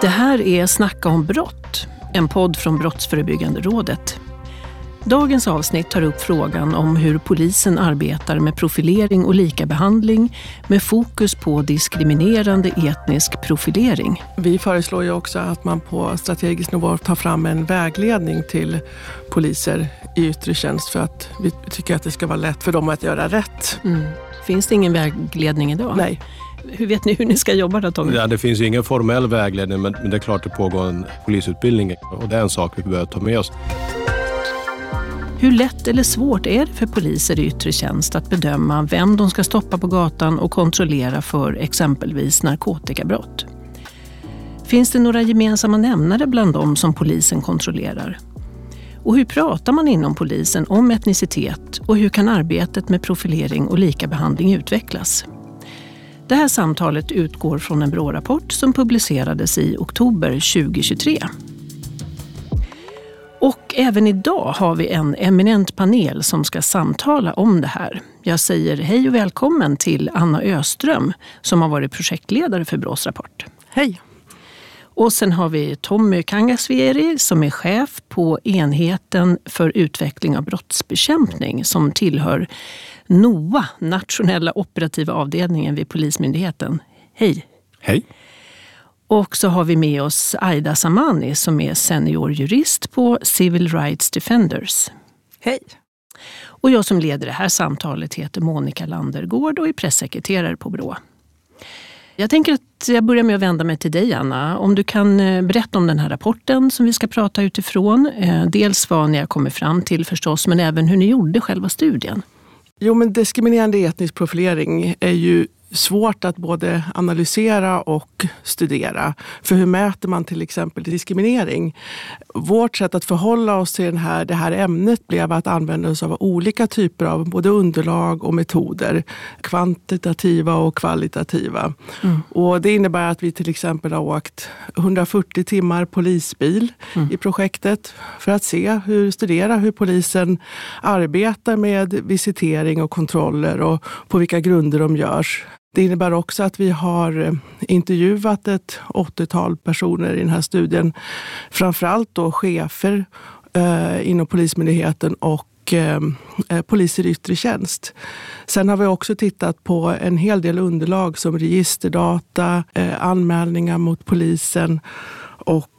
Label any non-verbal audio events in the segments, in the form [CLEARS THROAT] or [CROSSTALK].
Det här är Snacka om brott, en podd från Brottsförebyggande rådet. Dagens avsnitt tar upp frågan om hur polisen arbetar med profilering och likabehandling med fokus på diskriminerande etnisk profilering. Vi föreslår ju också att man på strategisk nivå tar fram en vägledning till poliser i yttre tjänst för att vi tycker att det ska vara lätt för dem att göra rätt. Mm. Finns det ingen vägledning idag? Nej. Hur vet ni hur ni ska jobba då Tommy? Ja, det finns ingen formell vägledning men, men det är klart det pågår en polisutbildning och det är en sak vi behöver ta med oss. Hur lätt eller svårt är det för poliser i yttre tjänst att bedöma vem de ska stoppa på gatan och kontrollera för exempelvis narkotikabrott? Finns det några gemensamma nämnare bland dem som polisen kontrollerar? Och hur pratar man inom polisen om etnicitet och hur kan arbetet med profilering och likabehandling utvecklas? Det här samtalet utgår från en Brå-rapport som publicerades i oktober 2023. Och även idag har vi en eminent panel som ska samtala om det här. Jag säger hej och välkommen till Anna Öström som har varit projektledare för Brås rapport. Hej! Och sen har vi Tommy Kangasvieri som är chef på enheten för utveckling av brottsbekämpning som tillhör NOA, nationella operativa avdelningen vid Polismyndigheten. Hej! Hej! Och så har vi med oss Aida Samani som är seniorjurist på Civil Rights Defenders. Hej! Och jag som leder det här samtalet heter Monica Landergård och är pressekreterare på Brå. Jag tänker att jag börjar med att vända mig till dig Anna. Om du kan eh, berätta om den här rapporten som vi ska prata utifrån. Eh, dels vad ni har kommit fram till förstås, men även hur ni gjorde själva studien. Jo, men diskriminerande etnisk profilering är ju svårt att både analysera och studera. För hur mäter man till exempel diskriminering? Vårt sätt att förhålla oss till den här, det här ämnet blev att använda oss av olika typer av både underlag och metoder. Kvantitativa och kvalitativa. Mm. Och det innebär att vi till exempel har åkt 140 timmar polisbil mm. i projektet för att se hur, studera hur polisen arbetar med visitering och kontroller och på vilka grunder de görs. Det innebär också att vi har eh, intervjuat ett 80-tal personer i den här studien. Framförallt då chefer eh, inom Polismyndigheten och eh, eh, poliser i yttre tjänst. Sen har vi också tittat på en hel del underlag som registerdata, anmälningar mot polisen och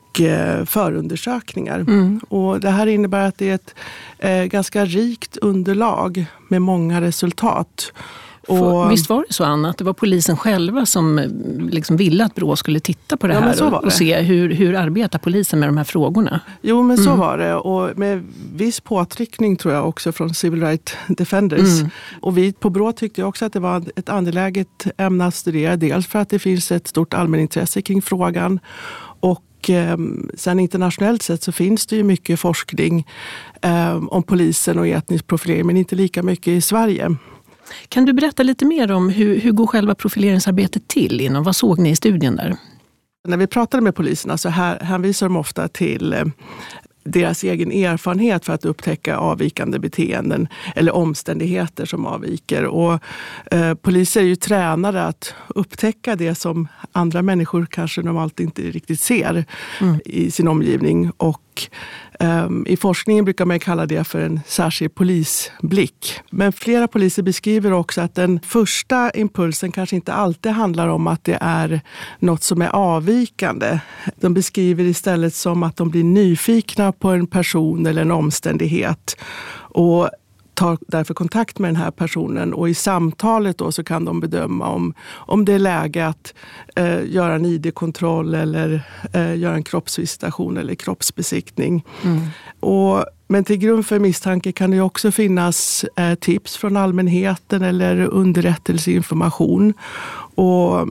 förundersökningar. Mm. Och det här innebär att det är ett ganska rikt underlag med många resultat. Och, Visst var det så Anna, att det var polisen själva som eh, liksom ville att Brå skulle titta på det här ja, och, och, se hur, hur arbetar polisen med de här frågorna? Jo men så mm. var det och med viss påtryckning tror jag också från Civil Rights Defenders. Mm. Och vi på Brå tyckte också att det var ett angeläget ämne att studera. Dels för att det finns ett stort allmänintresse kring frågan och eh, sen internationellt sett så finns det ju mycket forskning eh, om polisen och etnisk profilering men inte lika mycket i Sverige. Kan du berätta lite mer om hur, hur går själva profileringsarbetet till? Inom, vad såg ni i studien där? När vi pratade med poliserna så hänvisar de ofta till eh, deras egen erfarenhet för att upptäcka avvikande beteenden eller omständigheter som avviker. Och, eh, poliser är ju tränade att upptäcka det som andra människor kanske normalt inte riktigt ser mm. i sin omgivning. Och Ehm, I forskningen brukar man kalla det för en särskild polisblick. Men flera poliser beskriver också att den första impulsen kanske inte alltid handlar om att det är något som är avvikande. De beskriver istället som att de blir nyfikna på en person eller en omständighet. Och tar därför kontakt med den här personen och i samtalet då så kan de bedöma om, om det är läge att eh, göra en id-kontroll eller eh, göra en kroppsvisitation eller kroppsbesiktning. Mm. Och, men till grund för misstanke kan det också finnas eh, tips från allmänheten eller underrättelseinformation. Och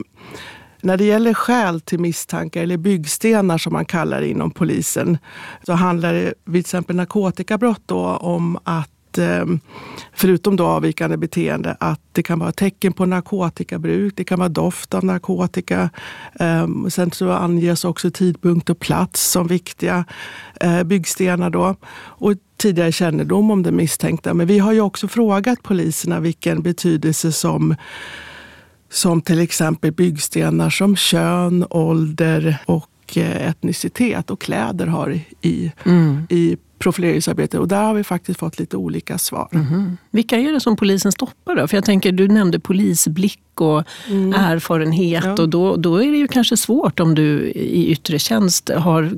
när det gäller skäl till misstanke eller byggstenar som man kallar det inom polisen så handlar det vid till exempel narkotikabrott då om att Eh, förutom då avvikande beteende, att det kan vara tecken på narkotikabruk, det kan vara doft av narkotika. Ehm, sen så anges också tidpunkt och plats som viktiga eh, byggstenar. Då. Och tidigare kännedom om det misstänkta. Men vi har ju också frågat poliserna vilken betydelse som som till exempel byggstenar som kön, ålder och eh, etnicitet och kläder har i, mm. i profileringsarbete. Och där har vi faktiskt fått lite olika svar. Mm. Vilka är det som polisen stoppar då? För jag tänker, du nämnde polisblick och mm. erfarenhet. Ja. Och då, då är det ju kanske svårt om du i yttre tjänst har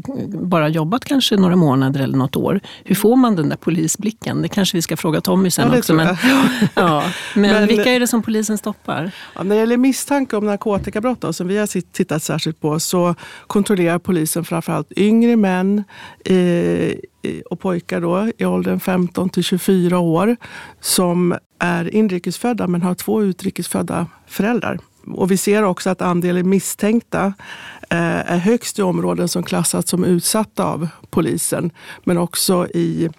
bara jobbat kanske några månader eller något år. Hur får man den där polisblicken? Det kanske vi ska fråga Tommy sen ja, också. Men, [LAUGHS] ja. men, men, vilka är det som polisen stoppar? Ja, när det gäller misstanke om narkotikabrott då, som vi har tittat särskilt på så kontrollerar polisen framförallt yngre män eh, och pojkar då, i åldern 15 till 24 år som är inrikesfödda men har två utrikesfödda föräldrar. Och vi ser också att andelen misstänkta eh, är högst i områden som klassats som utsatta av polisen men också i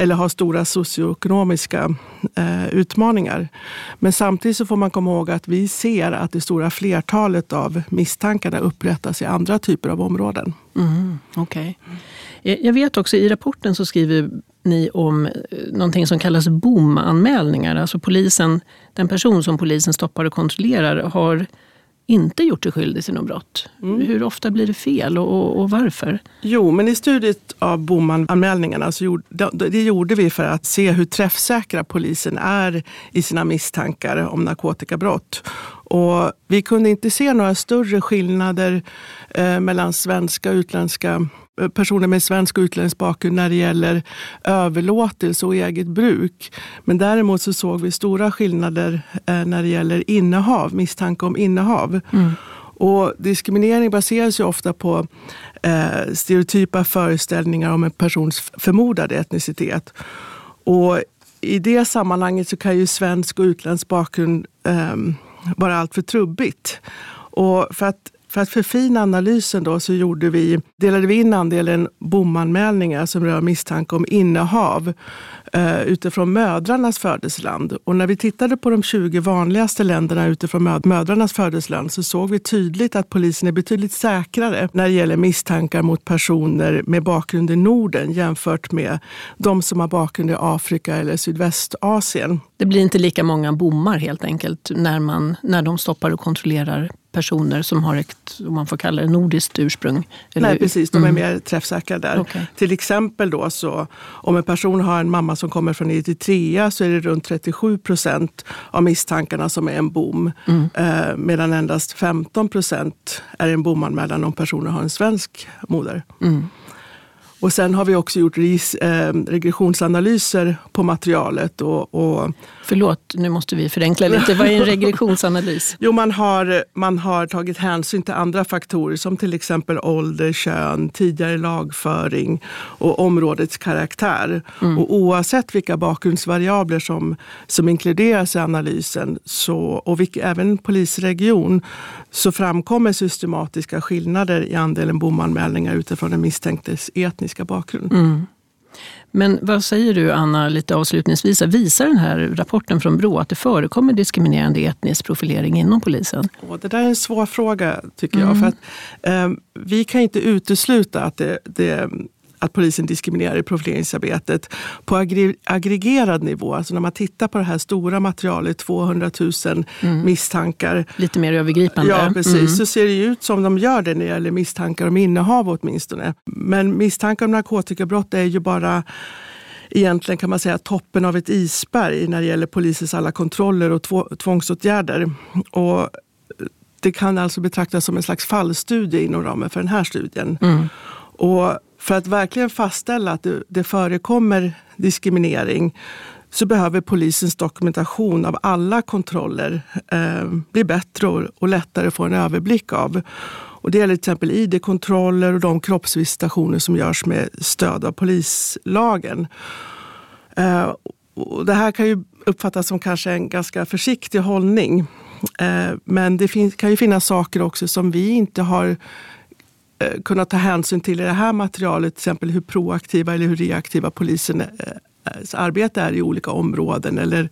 eller har stora socioekonomiska eh, utmaningar. Men samtidigt så får man komma ihåg att vi ser att det stora flertalet av misstankarna upprättas i andra typer av områden. Mm, okay. Jag vet också i rapporten så skriver ni om eh, någonting som kallas BOM-anmälningar. Alltså polisen, den person som polisen stoppar och kontrollerar har inte gjort sig skyldig till något brott. Mm. Hur ofta blir det fel och, och, varför? Jo, men i studiet av BOM-anmälningarna så gjorde, det gjorde vi för att se hur träffsäkra polisen är i sina misstankar om narkotikabrott. Och vi kunde inte se några större skillnader eh, mellan svenska och utländska personer med svensk och utländsk bakgrund när det gäller överlåtelse och eget bruk. Men däremot så såg vi stora skillnader eh, när det gäller innehav, misstanke om innehav. Mm. Och diskriminering baseras ju ofta på eh, stereotypa föreställningar om en persons förmodade etnicitet. Och i det sammanhanget så kan ju svensk och utländsk bakgrund eh, vara alltför trubbigt. Och för att för att förfina analysen då så gjorde vi, delade vi in andelen bomanmälningar som rör misstanke om innehav eh, utifrån mödrarnas födelseland. Och när vi tittade på de 20 vanligaste länderna utifrån mödrarnas födelseland så såg vi tydligt att polisen är betydligt säkrare när det gäller misstankar mot personer med bakgrund i Norden jämfört med de som har bakgrund i Afrika eller Sydvästasien. Det blir inte lika många bommar helt enkelt när, man, när de stoppar och kontrollerar personer som har ett, om man får kalla det, nordiskt ursprung? Eller? Nej, precis. De är mm. mer träffsäkra där. Okay. Till exempel då så, om en person har en mamma som kommer från Eritrea så är det runt 37 procent av misstankarna som är en bom. Mm. Eh, medan endast 15 procent är en bomanmälan om personen har en svensk moder. Mm. Och sen har vi också gjort ris, eh, regressionsanalyser på materialet. Och, och, Förlåt, nu måste vi förenkla lite. Vad är en [LAUGHS] regressionsanalys? jo, man har, man har tagit hänsyn till andra faktorer som till exempel ålder, kön, tidigare lagföring och områdets karaktär. Mm. Och oavsett vilka bakgrundsvariabler som, som inkluderas i analysen så, och vilka, även polisregion så framkommer systematiska skillnader i andelen bomanmälningar utifrån den misstänktes etniska bakgrund. Mm. Men vad säger du, Anna, lite avslutningsvis? Visar den här rapporten från Brå att det förekommer diskriminerande etnisk profilering inom polisen? det där är en svår fråga, tycker mm. jag. För att, eh, vi kan inte utesluta att det, det att polisen diskriminerar i profileringsarbetet på aggregerad nivå. Alltså när man tittar på det här stora materialet, 200 000 mm. misstankar. Lite mer övergripande. Ja, precis. Mm. Så ser det ut som de gör det när det gäller misstankar om innehav åtminstone. Men misstankar om narkotikabrott är ju bara egentligen kan man säga toppen av ett isberg när det gäller polisens alla kontroller och tvångsåtgärder. Och det kan alltså betraktas som en slags fallstudie inom ramen för den här studien. Mm. Och för att verkligen fastställa att det, förekommer diskriminering så behöver polisens dokumentation av alla kontroller eh, bli bättre och, och lättare få en överblick av. Och det gäller till exempel id-kontroller och de kroppsvisitationer som görs med stöd av polislagen. Eh, och det här kan ju uppfattas som kanske en ganska försiktig hållning. Eh, men det kan ju finnas saker också som vi inte har kunna ta hänsyn till i det här materialet, till exempel hur proaktiva eller hur reaktiva polisens eh, arbete är i olika områden. Eller,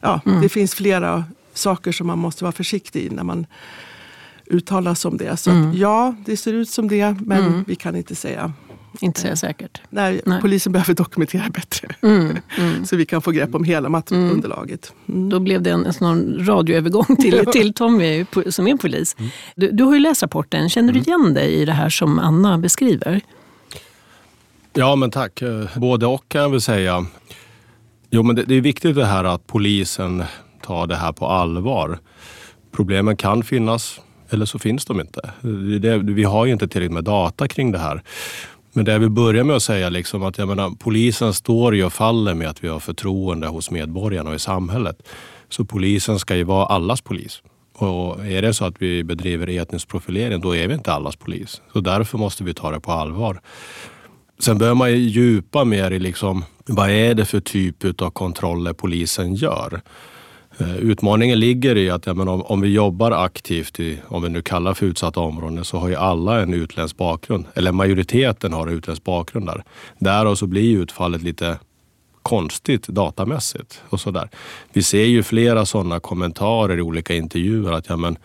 ja, mm. Det finns flera saker som man måste vara försiktig i när man uttalar sig om det. Så mm. att, ja, det ser ut som det, men mm. vi kan inte säga inte säga säkert. Nej, Nej. polisen behöver dokumentera bättre. Mm, mm. [LAUGHS] Så vi kan få grepp om hela materialunderlaget. Mm. Då blev det en, en sån radioövergång till, [LAUGHS] till Tommy som är polis. Du, du har ju läst rapporten. Känner du igen dig i det här som Anna beskriver? Ja, men tack. Eh, Både och kan jag väl säga. Jo, men det, det är viktigt det här att polisen tar det här på allvar. Problemen kan finnas, eller så finns de inte. Det, vi har ju inte tillräckligt med data kring det här. Men det jag vill börja med att säga liksom att jag menar, polisen står ju och faller med att vi har förtroende hos medborgarna och i samhället. Så polisen ska ju vara allas polis. Och är det så att vi bedriver etnisk profilering, då är vi inte allas polis. Så därför måste vi ta det på allvar. Sen behöver man ju djupa mer i liksom, vad är det för typ av kontroller polisen gör. Eh, utmaningen ligger i att ja, men om, om vi jobbar aktivt i, om vi nu kallar för utsatta områden, så har ju alla en utländsk bakgrund. Eller majoriteten har utländsk bakgrund där. Därav så blir utfallet lite konstigt datamässigt. Och så där. Vi ser ju flera sådana kommentarer i olika intervjuer att ja, men,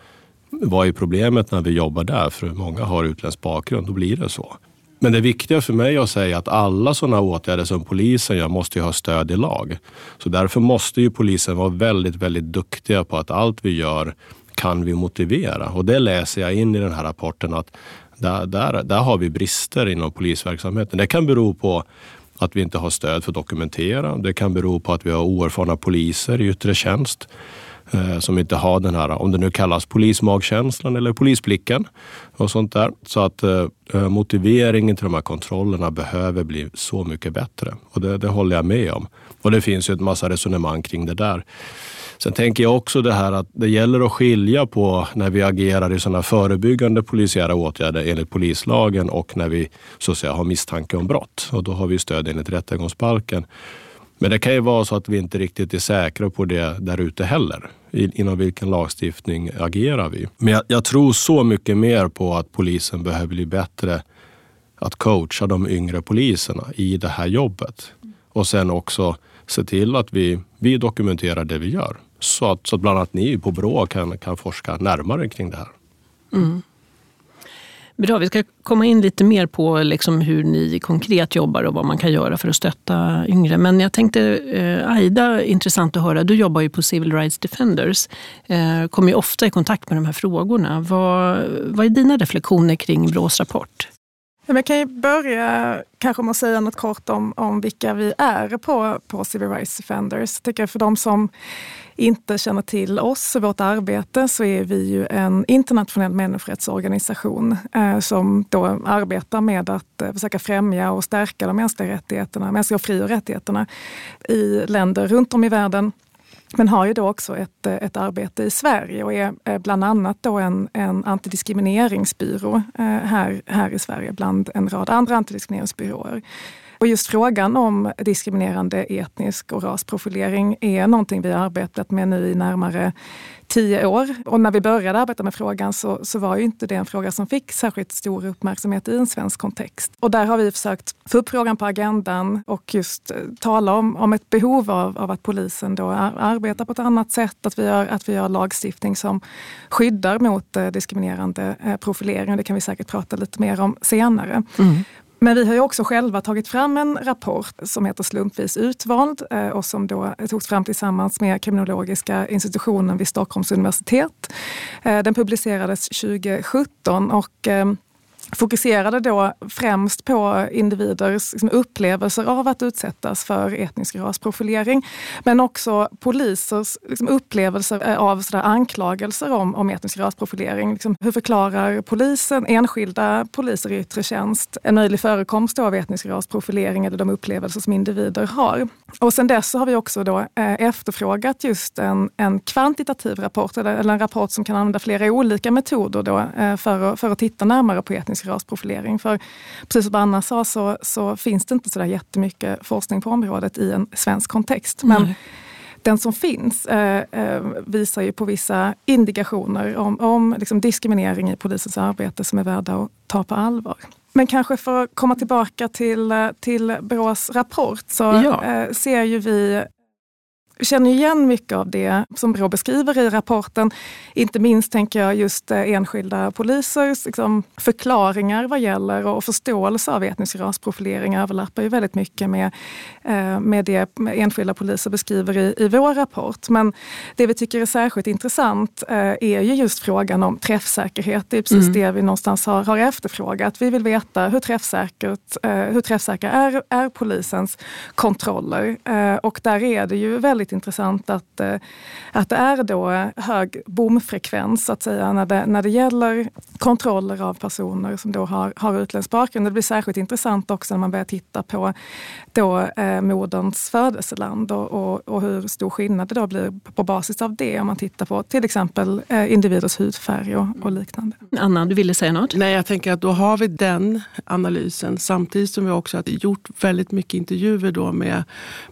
vad är problemet när vi jobbar där? För många har utländsk bakgrund, då blir det så. Men det viktiga för mig att säga att alla sådana åtgärder som polisen gör måste ju ha stöd i lag. Så därför måste ju polisen vara väldigt, väldigt duktiga på att allt vi gör kan vi motivera. Och det läser jag in i den här rapporten att där, där, där har vi brister inom polisverksamheten. Det kan bero på att vi inte har stöd för att dokumentera. Det kan bero på att vi har oerfarna poliser i yttre tjänst Eh, som inte har den här, om det nu kallas polismagkänslan eller polisblicken och sånt där. Så att eh, eh, motiveringen till de här kontrollerna behöver bli så mycket bättre. Och det, det håller jag med om. Och det finns ju ett massa resonemang kring det där. Sen tänker jag också det här att det gäller att skilja på när vi agerar i sådana förebyggande polisiära åtgärder enligt polislagen och när vi så att säga har misstanke om brott. Och då har vi stöd enligt rättegångsbalken. Men det kan ju vara så att vi inte riktigt är säkra på det där ute heller. Inom vilken lagstiftning agerar vi? Men jag, jag tror så mycket mer på att polisen behöver bli bättre att coacha de yngre poliserna i det här jobbet. Och sen också se till att vi, vi dokumenterar det vi gör. Så att, så att bland annat ni på Brå kan, kan forska närmare kring det här. Mm. Bra, vi ska komma in lite mer på liksom hur ni konkret jobbar och vad man kan göra för att stötta yngre. Men jag tänkte, eh, Aida, intressant att höra. Du jobbar ju på Civil Rights Defenders. Eh, kommer ju ofta i kontakt med de här frågorna. Vad, vad är dina reflektioner kring Brås rapport? Jag kan ju börja kanske med att säga något kort om, om vilka vi är på, på Civil Rights Defenders. Jag tycker för de som inte känner till oss och vårt arbete så är vi ju en internationell människorättsorganisation eh, som då arbetar med att eh, försöka främja och stärka de mänskliga rättigheterna, mänskliga fri och rättigheterna i länder runt om i världen. Men har ju då också ett, eh, ett arbete i Sverige och är eh, bland annat då en, en antidiskrimineringsbyrå eh, här, här i Sverige bland en rad andra antidiskrimineringsbyråer. Och just frågan om diskriminerande etnisk och rasprofilering är någonting vi har arbetat med nu i närmare tio år. Och när vi började arbeta med frågan så, så var ju inte det en fråga som fick särskilt stor uppmärksamhet i en svensk kontext. Och där har vi försökt få upp frågan på agendan och just eh, tala om, om ett behov av, av att polisen då ar- arbetar på ett annat sätt. Att vi gör, att vi gör lagstiftning som skyddar mot eh, diskriminerande eh, profilering. Och det kan vi säkert prata lite mer om senare. Mm. Men vi har ju också själva tagit fram en rapport som heter Slumpvis utvald eh, och som då togs fram tillsammans med kriminologiska institutionen vid Stockholms universitet. Eh, den publicerades 2017 och eh, fokuserade då främst på individers liksom, upplevelser av att utsättas för etnisk rasprofilering. Men också polisers liksom, upplevelser eh, av sådär, anklagelser om, om etnisk rasprofilering. Liksom, hur förklarar polisen, enskilda poliser i yttre tjänst, en möjlig förekomst av etnisk rasprofilering eller de upplevelser som individer har. Och sen dess så har vi också då, eh, efterfrågat just en, en kvantitativ rapport eller, eller en rapport som kan använda flera olika metoder då, eh, för, att, för att titta närmare på etnisk rasprofilering. För precis som Anna sa så, så finns det inte så där jättemycket forskning på området i en svensk kontext. Men Nej. den som finns eh, eh, visar ju på vissa indikationer om, om liksom diskriminering i polisens arbete som är värda att ta på allvar. Men kanske för att komma tillbaka till, eh, till Brås rapport så Ja. eh, ser ju vi känner igen mycket av det som Brå beskriver i rapporten. Inte minst tänker jag just eh, enskilda polisers liksom, förklaringar vad gäller och förståelse av etnisk rasprofilering överlappar ju väldigt mycket med, eh, med det enskilda poliser beskriver i, i vår rapport. Men det vi tycker är särskilt intressant eh, är ju just frågan om träffsäkerhet. Det är precis mm. det vi någonstans har, har efterfrågat. Vi vill veta hur, träffsäkert, hur träffsäkra är, är polisens kontroller. Och där är det ju väldigt intressant att, eh, att det är då hög bomfrekvens så att säga när det, när det gäller kontroller av personer som då har, har utländsk bakgrund. Det blir särskilt intressant också när man börjar titta på då, eh, moderns födelseland och, och, och, hur stor skillnad det då blir på basis av det om man tittar på till exempel eh, individers hudfärg och, och liknande. Anna, du ville säga något? Nej, jag tänker att då har vi den analysen samtidigt som vi också har gjort väldigt mycket intervjuer då med,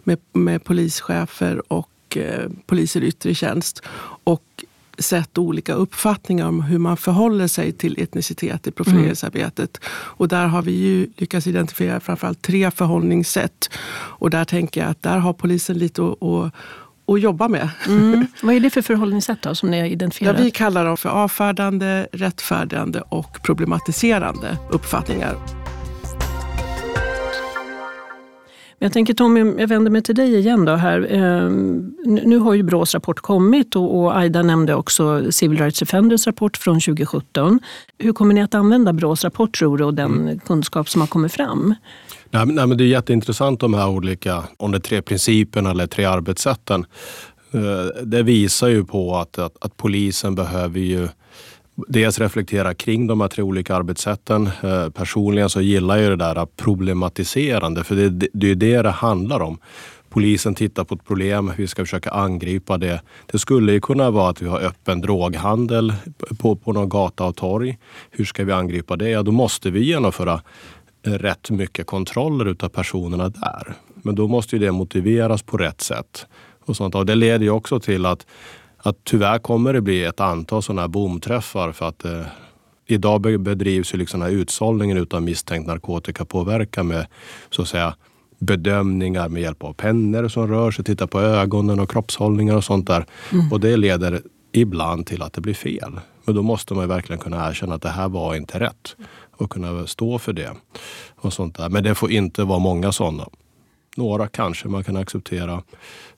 med, med polischefer och eh, poliser i yttre tjänst. Och sett olika uppfattningar om hur man förhåller sig till etnicitet i profileringsarbetet. Mm. Och där har vi ju lyckats identifiera framförallt tre förhållningssätt. Och där tänker jag att där har polisen lite att, att att jobba med. Mm. [LAUGHS] Vad är det för förhållningssätt då, som ni har identifierat? Ja, vi kallar dem för avfärdande, rättfärdigande och problematiserande uppfattningar. Jag tänker Tommy, jag vänder mig till dig igen. Då här. Ehm, nu har ju Brås rapport kommit och Aida nämnde också Civil Rights Defenders rapport från 2017. Hur kommer ni att använda Brås rapport tror du och den mm. kunskap som har kommit fram? Nej, nej, men det är jätteintressant de här olika, om det är tre principerna eller tre arbetssätten. Eh, det visar ju på att, att, att polisen behöver ju dels reflektera kring de här tre olika arbetssätten. Eh, personligen så gillar jag det där problematiserande, för det, det är det det handlar om. Polisen tittar på ett problem, vi ska försöka angripa det. Det skulle ju kunna vara att vi har öppen droghandel på, på någon gata och torg. Hur ska vi angripa det? Ja, då måste vi genomföra rätt mycket kontroller utav personerna där. Men då måste ju det motiveras på rätt sätt. Och sånt. Och det leder ju också till att att tyvärr kommer det bli ett antal sådana här bomträffar för att eh, idag bedrivs ju liksom här utsållningen utav misstänkt narkotikapåverkan med så att säga bedömningar med hjälp av pennor som rör sig, titta på ögonen och kroppshållningar och sånt där. Mm. Och det leder ibland till att det blir fel. Men då måste man verkligen kunna erkänna att det här var inte rätt och kunna stå för det. och sånt där. Men det får inte vara många sådana. Några kanske man kan acceptera.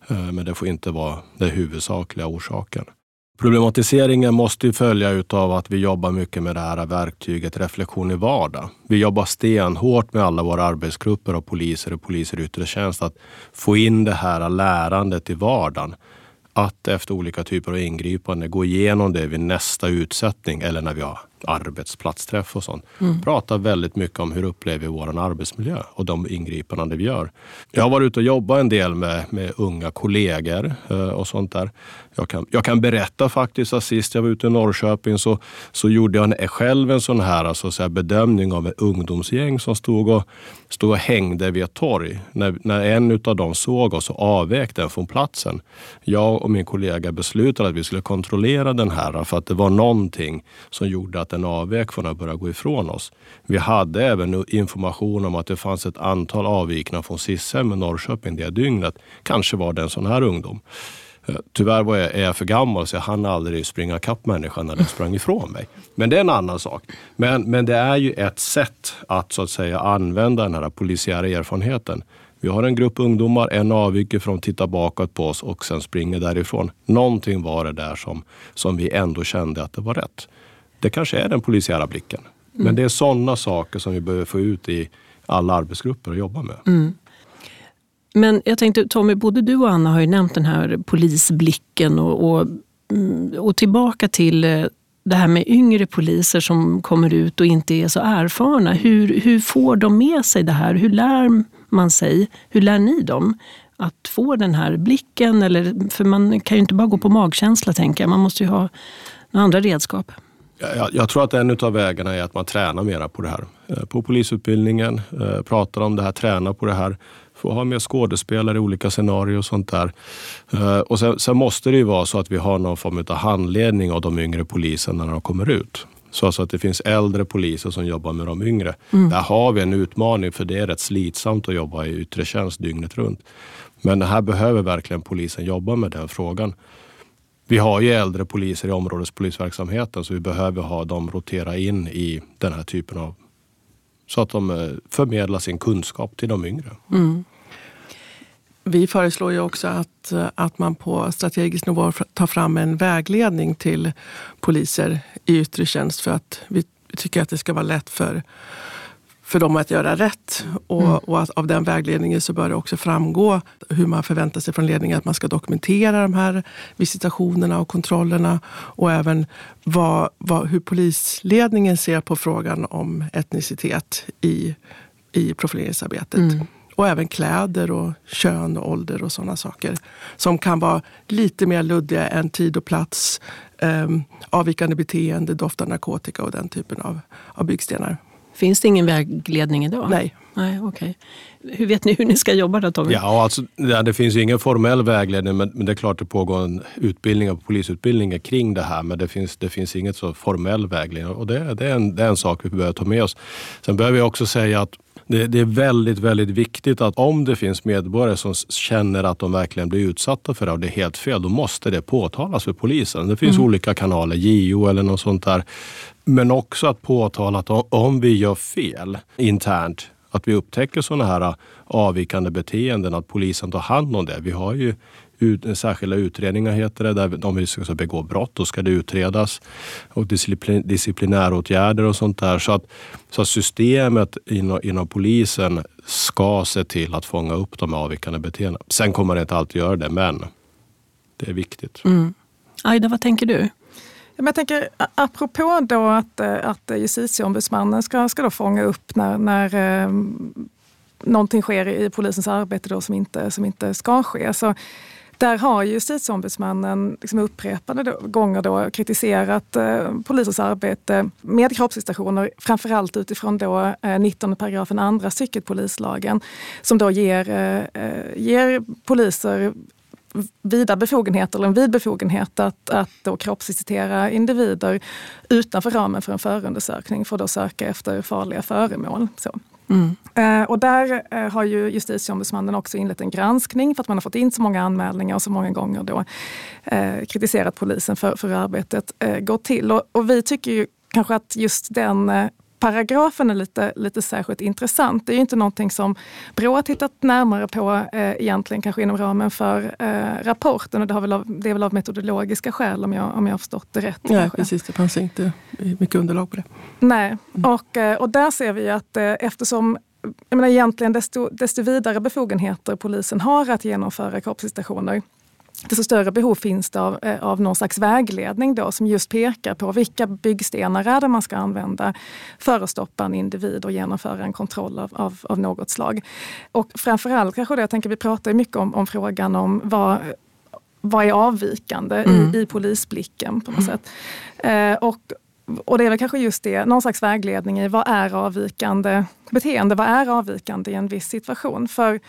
Eh, men det får inte vara den huvudsakliga orsaken. Problematiseringen måste ju följa utav att vi jobbar mycket med det här verktyget reflektion i vardag. Vi jobbar stenhårt med alla våra arbetsgrupper och poliser och poliser i yttre tjänst att få in det här lärandet i vardagen att efter olika typer av ingripande gå igenom det vid nästa utsättning eller när vi har arbetsplatsträff och sånt. Mm. Pratar väldigt mycket om hur upplever vi vår arbetsmiljö och de ingripanden vi gör. Jag har varit ute och jobbat en del med, med unga kollegor eh, och sånt där. Jag kan, jag kan berätta faktiskt att sist jag var ute i Norrköping så, så gjorde jag en, själv en sån här alltså, så här bedömning av ett ungdomsgäng som stod och, stod och hängde vid ett torg. När, när en av dem såg oss så avvek den från platsen. Jag och min kollega beslutade att vi skulle kontrollera den här för att det var någonting som gjorde att den avvek från att börja gå ifrån oss. Vi hade även information om att det fanns ett antal avvikna från SIS-hem i Norrköping det dygnet. Kanske var det en sån här ungdom. Eh, tyvärr var jag, är jag för gammal så jag hann aldrig springa kapp människan när den sprang ifrån mig. Men det är en annan sak. Men, men det är ju ett sätt att så att säga använda den här polisiära erfarenheten. Vi har en grupp ungdomar, en avviker från att titta bakåt på oss och sen springer därifrån. Någonting var det där som, som vi ändå kände att det var rätt. Det kanske är den polisiära blicken. Mm. Men det är sådana saker som vi behöver få ut i alla arbetsgrupper och jobba med. Mm. Men jag tänkte Tommy, både du och Anna har ju nämnt den här polisblicken och, och, mm, och tillbaka till eh, det här med yngre poliser som kommer ut och inte är så erfarna. Hur, hur får de med sig det här? Hur lär man sig? Hur lär ni dem att få den här blicken? Eller, för man kan ju inte bara gå på magkänsla tänker jag. Man måste ju ha andra redskap. Jag, jag, tror att en av vägarna är att man tränar mera på det här. Eh, på polisutbildningen, eh, pratar om det här, tränar på det här. Få ha med skådespelare i olika scenarier och sånt där. Eh, och sen, sen, måste det ju vara så att vi har någon form av handledning av de yngre poliserna när de kommer ut. Så alltså att det finns äldre poliser som jobbar med de yngre. Mm. Där har vi en utmaning för det är rätt slitsamt att jobba i yttre tjänst dygnet runt. Men här behöver verkligen polisen jobba med den frågan. Vi har ju äldre poliser i områdespolisverksamheten så vi behöver ha dem rotera in i den här typen av... Så att de eh, förmedlar sin kunskap till de yngre. Mm. Vi föreslår ju också att, eh, att man på strategisk nivå tar fram en vägledning till poliser i yttre tjänst för att vi tycker att det ska vara lätt för för dem att göra rätt. Och, mm. och att av den vägledningen så bör det också framgå hur man förväntar sig från ledningen att man ska dokumentera de här visitationerna och kontrollerna. Och även vad, vad, hur polisledningen ser på frågan om etnicitet i, i profileringsarbetet. Mm. Och även kläder och kön och ålder och sådana saker. Som kan vara lite mer luddiga än tid och plats, eh, avvikande beteende, doft av narkotika och den typen av, av byggstenar. Finns det ingen vägledning idag? Nej. Nej okay. Hur vet ni hur ni ska jobba då Tommy? Ja, alltså, det finns ju ingen formell vägledning men, det är klart det pågår en utbildning polisutbildningar kring det här men det finns, det finns inget så formell vägledning och det, det, är en, det är en sak vi behöver ta med oss. Sen behöver jag också säga att det, det, är väldigt, väldigt viktigt att om det finns medborgare som känner att de verkligen blir utsatta för det och det är helt fel, då måste det påtalas för polisen. Det finns mm. olika kanaler, JO eller något sånt där. Men också att påtala att om vi gör fel internt, att vi upptäcker sådana här ah, avvikande beteenden, att polisen tar hand om det. Vi har ju ut, särskilda utredningar heter det, där om vi ska begå brott, då ska det utredas. Och disciplin, disciplinäråtgärder och sånt där. Så att, så att systemet inom, inom polisen ska se till att fånga upp de avvikande beteendena. Sen kommer det inte alltid göra det, men det är viktigt. Mm. Aida, vad tänker du? Jag tänker, apropå då att, eh, att justitieombudsmannen ska, ska då fånga upp när, när eh, någonting sker i polisens arbete då som, inte, som inte ska ske. Så där har justitieombudsmannen liksom upprepade då, gånger då kritiserat eh, polisens arbete med kroppsvisitationer, framförallt utifrån då, eh, 19 paragrafen andra stycket polislagen, som då ger, eh, eh ger poliser vida befogenheter, eller en vid befogenhet att, att då kroppsvisitera individer utanför ramen för en förundersökning för att då söka efter farliga föremål. Så. Mm. Eh, och där eh, har ju justitieombudsmannen också inlett en granskning för att man har fått in så många anmälningar och så många gånger då eh, kritiserat polisen för, för hur arbetet går till. Och, och, vi tycker ju kanske att just den paragrafen är lite, lite särskilt intressant. Det är ju inte någonting som Brå har tittat närmare på eh, egentligen kanske inom ramen för eh, rapporten. Och det, har väl av, det är väl av metodologiska skäl om jag, om jag har förstått det rätt. Ja, precis. Det fanns inte mycket underlag på det. Nej, mm. och, eh, och där ser vi att eh, eftersom jag menar egentligen desto, desto vidare befogenheter polisen har att genomföra kroppsvisitationer desto större behov finns det av, eh, av någon slags vägledning då som just pekar på vilka byggstenar är det man ska använda för att stoppa en individ och genomföra en kontroll av, av, av något slag. Och framförallt kanske det, jag tänker vi pratar mycket om, om frågan om vad vad är avvikande mm. i, i polisblicken på något mm. sätt. Eh, och, och det är väl kanske just det, någon slags vägledning i vad är avvikande beteende, vad är avvikande i en viss situation? För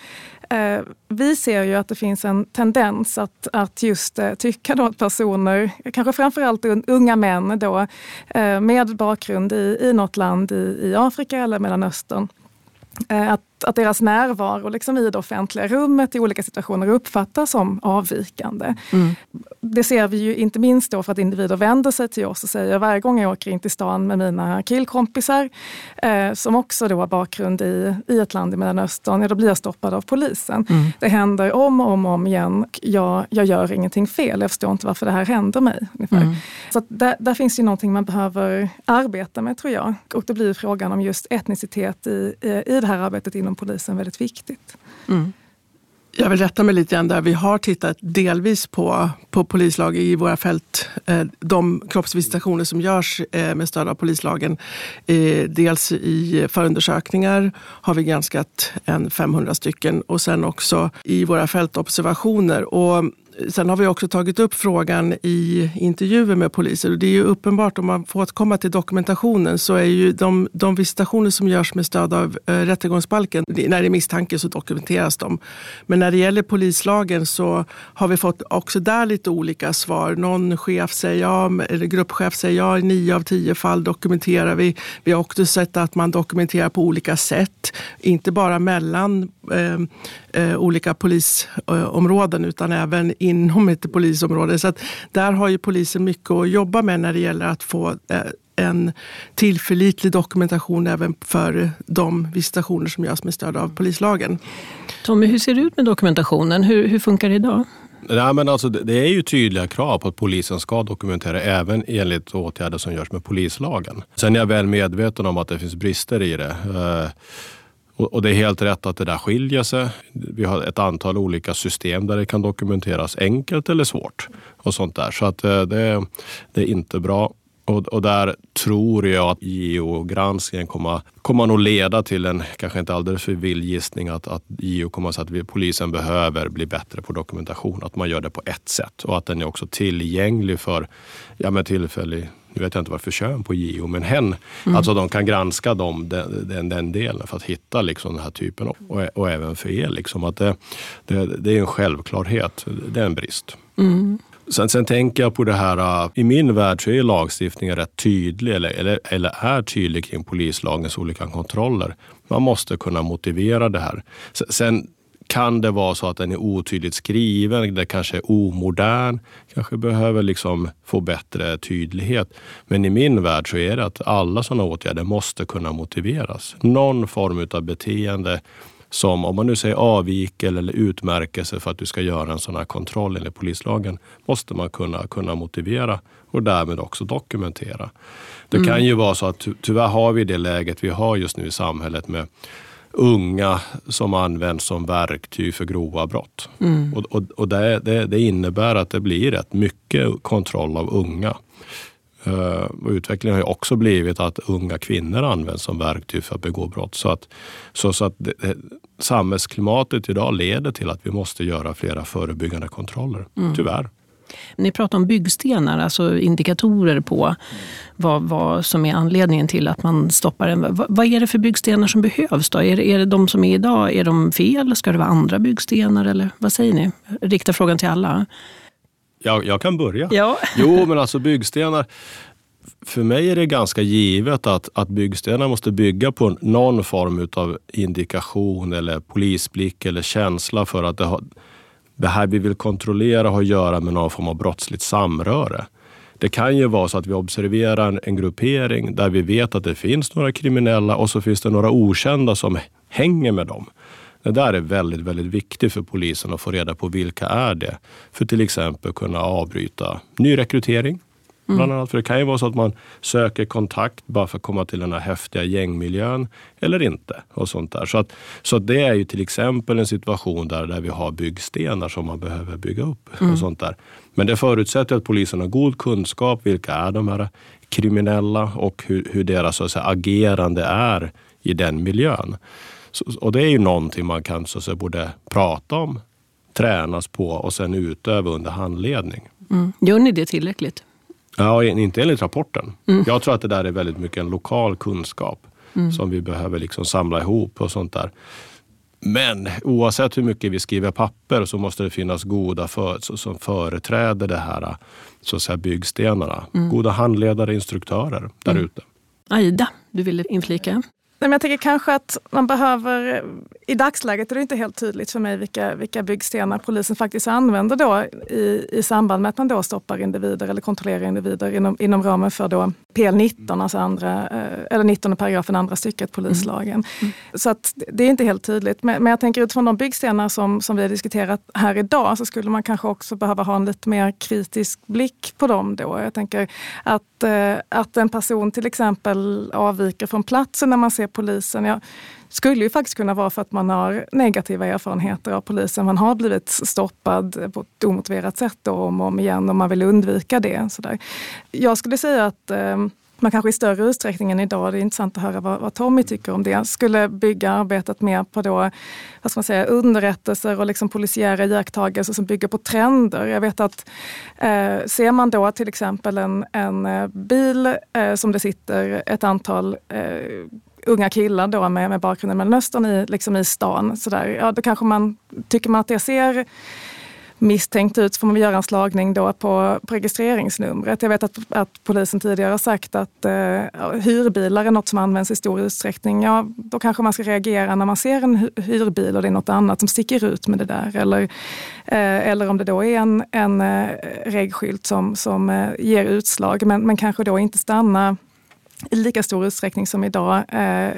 eh, vi ser ju att det finns en tendens att, att just eh, tycka då att personer, kanske framförallt unga män då, eh, med bakgrund i, i något land i, i Afrika eller Mellanöstern, eh, att att deras närvaro liksom i det offentliga rummet i olika situationer uppfattas som avvikande. Mm. Det ser vi ju inte minst då för att individer vänder sig till oss och säger varje gång jag åker in till stan med mina killkompisar eh, som också då har bakgrund i, i ett land i Mellanöstern, ja, då blir jag stoppad av polisen. Mm. Det händer om och om, om igen. Jag, jag gör ingenting fel, jag förstår inte varför det här händer mig. Mm. Så där, där, finns ju någonting man behöver arbeta med tror jag. Och det blir frågan om just etnicitet i, i, i det här arbetet inom inom polisen väldigt viktigt. Mm. Jag vill rätta mig lite grann där. Vi har tittat delvis på, på polislag i våra fält. Eh, de kroppsvisitationer som görs eh, med stöd av polislagen. Eh, dels i förundersökningar har vi granskat en 500 stycken och sen också i våra fältobservationer. Och Sen har vi också tagit upp frågan i intervjuer med poliser. Och det är ju uppenbart, om man får komma till dokumentationen, så är ju de, de visitationer som görs med stöd av eh, rättegångsbalken, när det är misstanke så dokumenteras de. Men när det gäller polislagen så har vi fått också där lite olika svar. Någon chef säger ja, eller gruppchef säger ja, i nio av tio fall dokumenterar vi. Vi har också sett att man dokumenterar på olika sätt, inte bara mellan eh, eh, olika polisområden utan även inom ett polisområde. Så att där har ju polisen mycket att jobba med när det gäller att få eh, en tillförlitlig dokumentation även för de visitationer som görs med stöd av polislagen. Tommy, hur ser det ut med dokumentationen? Hur, hur funkar det idag? Nej, men alltså, det är ju tydliga krav på att polisen ska dokumentera även enligt åtgärder som görs med polislagen. Sen är jag väl medveten om att det finns brister i det. Och det är helt rätt att det där skiljer sig. Vi har ett antal olika system där det kan dokumenteras enkelt eller svårt. och sånt där. Så att eh, det, det är inte bra. Och, och, där tror jag att JO-granskningen kommer, kommer nog leda till en, kanske inte alldeles för vild gissning, att, att JO kommer att säga att vi, polisen behöver bli bättre på dokumentation. Att man gör det på ett sätt och att den är också tillgänglig för ja, med tillfällig nu vet jag inte varför kön på JO, men hen. Mm. Alltså de kan granska dem, den, den, den, delen för att hitta liksom den här typen. Och, och även för er. Liksom, att det, det, det, är en självklarhet. Det är en brist. Mm. Sen, sen tänker jag på det här, uh, i min värld så är lagstiftningen rätt tydlig eller, eller, eller är tydlig kring polislagens olika kontroller. Man måste kunna motivera det här. Sen kan det vara så att den är otydligt skriven, det kanske är omodern, kanske behöver liksom få bättre tydlighet. Men i min värld så är det att alla sådana åtgärder måste kunna motiveras. Någon form av beteende som, om man nu säger avvikel eller utmärkelse för att du ska göra en sån här kontroll enligt polislagen, måste man kunna, kunna motivera och därmed också dokumentera. Det mm. kan ju vara så att tyvärr har vi det läget vi har just nu i samhället med unga som används som verktyg för grova brott. Mm. Och, och, och det, det, det, innebär att det blir rätt mycket kontroll av unga. Uh, utvecklingen har också blivit att unga kvinnor används som verktyg för att begå brott. Så att, så, så att det, samhällsklimatet idag leder till att vi måste göra flera förebyggande kontroller. Mm. Tyvärr. Ni pratar om byggstenar, alltså indikatorer på vad, vad som är anledningen till att man stoppar en. Vad, vad är det för byggstenar som behövs? Då? Är, är det de som är idag, är de fel? Ska det vara andra byggstenar? Eller vad säger ni? Rikta frågan till alla. Jag, jag kan börja. Ja. Jo, men alltså byggstenar. För mig är det ganska givet att, att byggstenar måste bygga på någon form av indikation eller polisblick eller känsla för att det, har, det här vi vill kontrollera har att göra med någon form av brottsligt samröre. Det kan ju vara så att vi observerar en gruppering där vi vet att det finns några kriminella och så finns det några okända som hänger med dem. Det där är väldigt, väldigt viktigt för polisen att få reda på vilka är det. För till exempel kunna avbryta nyrekrytering. Mm. Bland annat. För det kan ju vara så att man söker kontakt bara för att komma till den här häftiga gängmiljön eller inte. och sånt där. Så, att, så att det är ju till exempel en situation där, där vi har byggstenar som man behöver bygga upp. Mm. och sånt där. Men det förutsätter att polisen har god kunskap. Vilka är de här kriminella och hur, hur deras så säga, agerande är i den miljön. Så, och det är ju någonting man kan så säga, borde prata om, tränas på och sen utöva under handledning. Mm. Gör ni det tillräckligt? Ja, inte enligt rapporten. Mm. Jag tror att det där är väldigt mycket en lokal kunskap mm. som vi behöver liksom samla ihop och sånt där. Men oavsett hur mycket vi skriver papper så måste det finnas goda för, som företräder det här så att säga, byggstenarna. Mm. Goda handledare, instruktörer där mm. ute. Aida, du ville inflika? Men jag tänker kanske att man behöver, i dagsläget är det inte helt tydligt för mig vilka, vilka byggstenar polisen faktiskt använder då i, i samband med att man då stoppar individer eller kontrollerar individer inom, inom ramen för då PL19, alltså andra, eh, eller 19 paragrafen andra stycket polislagen. Mm. Mm. Så att det är inte helt tydligt. Men, men jag tänker utifrån de byggstenar som, som vi har diskuterat här idag så skulle man kanske också behöva ha en lite mer kritisk blick på dem då. Jag tänker att, eh, att en person till exempel avviker från platsen när man ser polisen. Jag skulle ju faktiskt kunna vara för att man har negativa erfarenheter av polisen. Man har blivit stoppad på ett omotiverat sätt då, om och om igen och man vill undvika det. Så där. Jag skulle säga att eh, man kanske i större utsträckning än idag, det är intressant att höra vad, vad Tommy tycker om det, skulle bygga arbetet mer på då, vad ska man säga, underrättelser och liksom polisiära iakttagelser som bygger på trender. Jag vet att eh, ser man då till exempel en, en eh, bil eh, som det sitter ett antal eh, unga killar då med, med bakgrund i Mellanöstern i, liksom i stan. Så där, ja, då kanske man, tycker man att det ser misstänkt ut så får man göra en slagning då på, på registreringsnumret. Jag vet att, att polisen tidigare har sagt att eh, hyrbilar är något som används i stor utsträckning. Ja, då kanske man ska reagera när man ser en hyrbil och det är något annat som sticker ut med det där. Eller, eh, eller om det då är en, en eh, regskylt som, som eh, ger utslag men, men kanske då inte stanna i lika stor utsträckning som idag eh,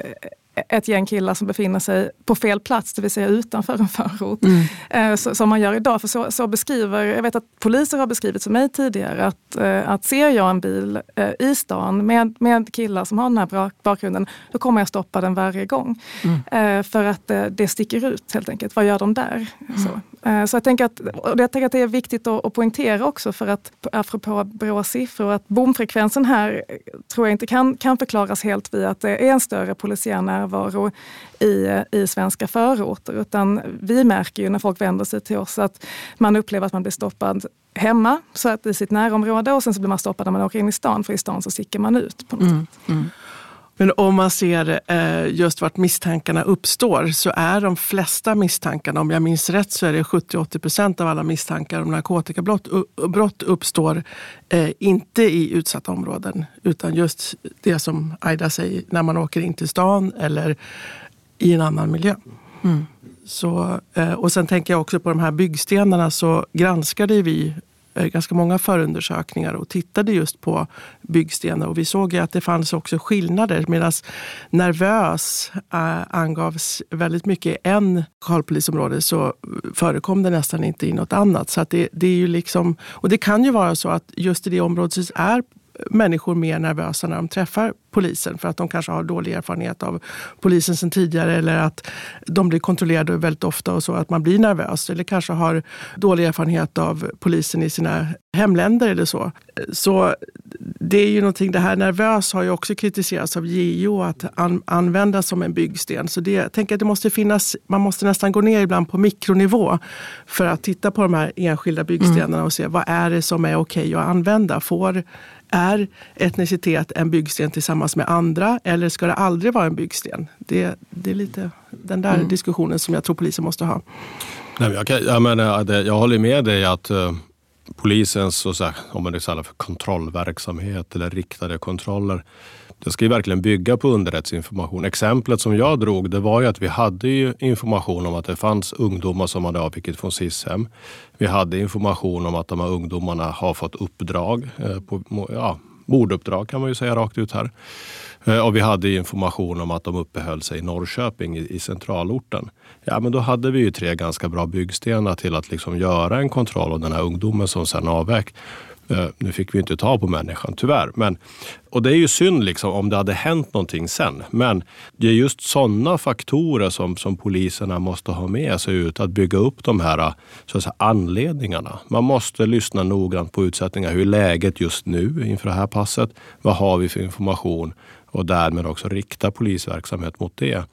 ett gäng killar som befinner sig på fel plats, det vill säga utanför en förort. Mm. Eh, så, som man gör idag. För så, så, beskriver, jag vet att poliser har beskrivit för mig tidigare att, eh, att ser jag en bil eh, i stan med, med killar som har den här bakgrunden, då kommer jag stoppa den varje gång. Mm. För att det sticker ut helt enkelt. Vad gör de där? Mm. Så. Så jag tänker, att, jag tänker att det är viktigt att, att poängtera också för att apropå Brås siffror, att bomfrekvensen här tror jag inte kan, kan förklaras helt via att det är en större polisiär närvaro i, i svenska förorter. Utan vi märker ju när folk vänder sig till oss att man upplever att man blir stoppad hemma, så att i sitt närområde och sen så blir man stoppad när man åker in i stan, för i stan så sticker man ut. på något mm, sätt. Mm. Men om man ser eh, just vart misstankarna uppstår så är de flesta misstankarna, om jag minns rätt så är det 70-80 procent av alla misstankar om narkotikabrott brott uppstår eh, inte i utsatta områden utan just det som Aida säger, när man åker in till stan eller i en annan miljö. Mm. Så, eh, och sen tänker jag också på de här byggstenarna så granskade vi Eh, ganska många förundersökningar och tittade just på byggstenar. Och vi såg att det fanns också skillnader. Medan nervös äh, angavs väldigt mycket i en lokalpolisområde så förekom det nästan inte i något annat. Så att det, det är ju liksom, och det kan ju vara så att just i det området är människor mer nervösa när de träffar polisen för att de kanske har dålig erfarenhet av polisen sen tidigare eller att de blir kontrollerade väldigt ofta och så att man blir nervös eller kanske har dålig erfarenhet av polisen i sina hemländer eller så. Så det är ju någonting, det här nervös har ju också kritiserats av JO att an, användas som en byggsten. Så det, jag tänker att det måste finnas, man måste nästan gå ner ibland på mikronivå för att titta på de här enskilda byggstenarna och se vad är det som är okej att använda. Får är etnicitet en byggsten tillsammans med andra eller ska det aldrig vara en byggsten? Det, det är lite den där mm. diskussionen som jag tror polisen måste ha. Nej, jag, kan, jag, menar, jag håller med dig att uh, polisens så, så om man kallar för kontrollverksamhet eller riktade kontroller det ska ju verkligen bygga på underrättsinformation. Exemplet som jag drog det var ju att vi hade information om att det fanns ungdomar som hade avvikit från SIS-hem. Vi hade information om att de här ungdomarna har fått uppdrag, eh, på, ja, morduppdrag kan man ju säga rakt ut här. Eh, och vi hade information om att de uppehöll sig i Norrköping i, i centralorten. Ja, men då hade vi ju tre ganska bra byggstenar till att liksom göra en kontroll av den här ungdomen som sen avvek. Eh, nu fick vi inte ta på människan tyvärr. Men, och det är ju synd liksom, om det hade hänt någonting sen. Men det är just sådana faktorer som, som poliserna måste ha med sig ut. Att bygga upp de här så att säga, anledningarna. Man måste lyssna noggrant på utsättningar. Hur är läget just nu inför det här passet? Vad har vi för information? Och därmed också rikta polisverksamhet mot det.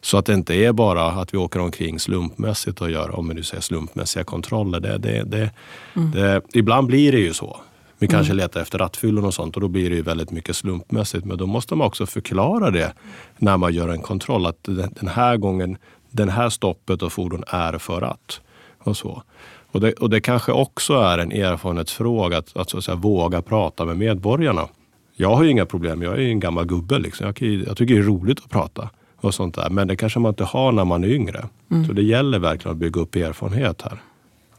Så att det inte är bara att vi åker omkring slumpmässigt och gör, om vi nu säger slumpmässiga kontroller. Det, det, det, mm. det ibland blir det ju så. Vi kanske mm. letar efter rattfyllon och sånt och då blir det ju väldigt mycket slumpmässigt. Men då måste man också förklara det när man gör en kontroll. Att den här gången, den här stoppet och fordon är för att. Och så. Och det, och det kanske också är en erfarenhetsfråga att, att, så att säga, våga prata med medborgarna. Jag har ju inga problem. Jag är en gammal gubbe. Liksom. Jag, jag, tycker det är roligt att prata. och sånt där. Men det kanske man inte har när man är yngre. Mm. Så det gäller verkligen att bygga upp erfarenhet här.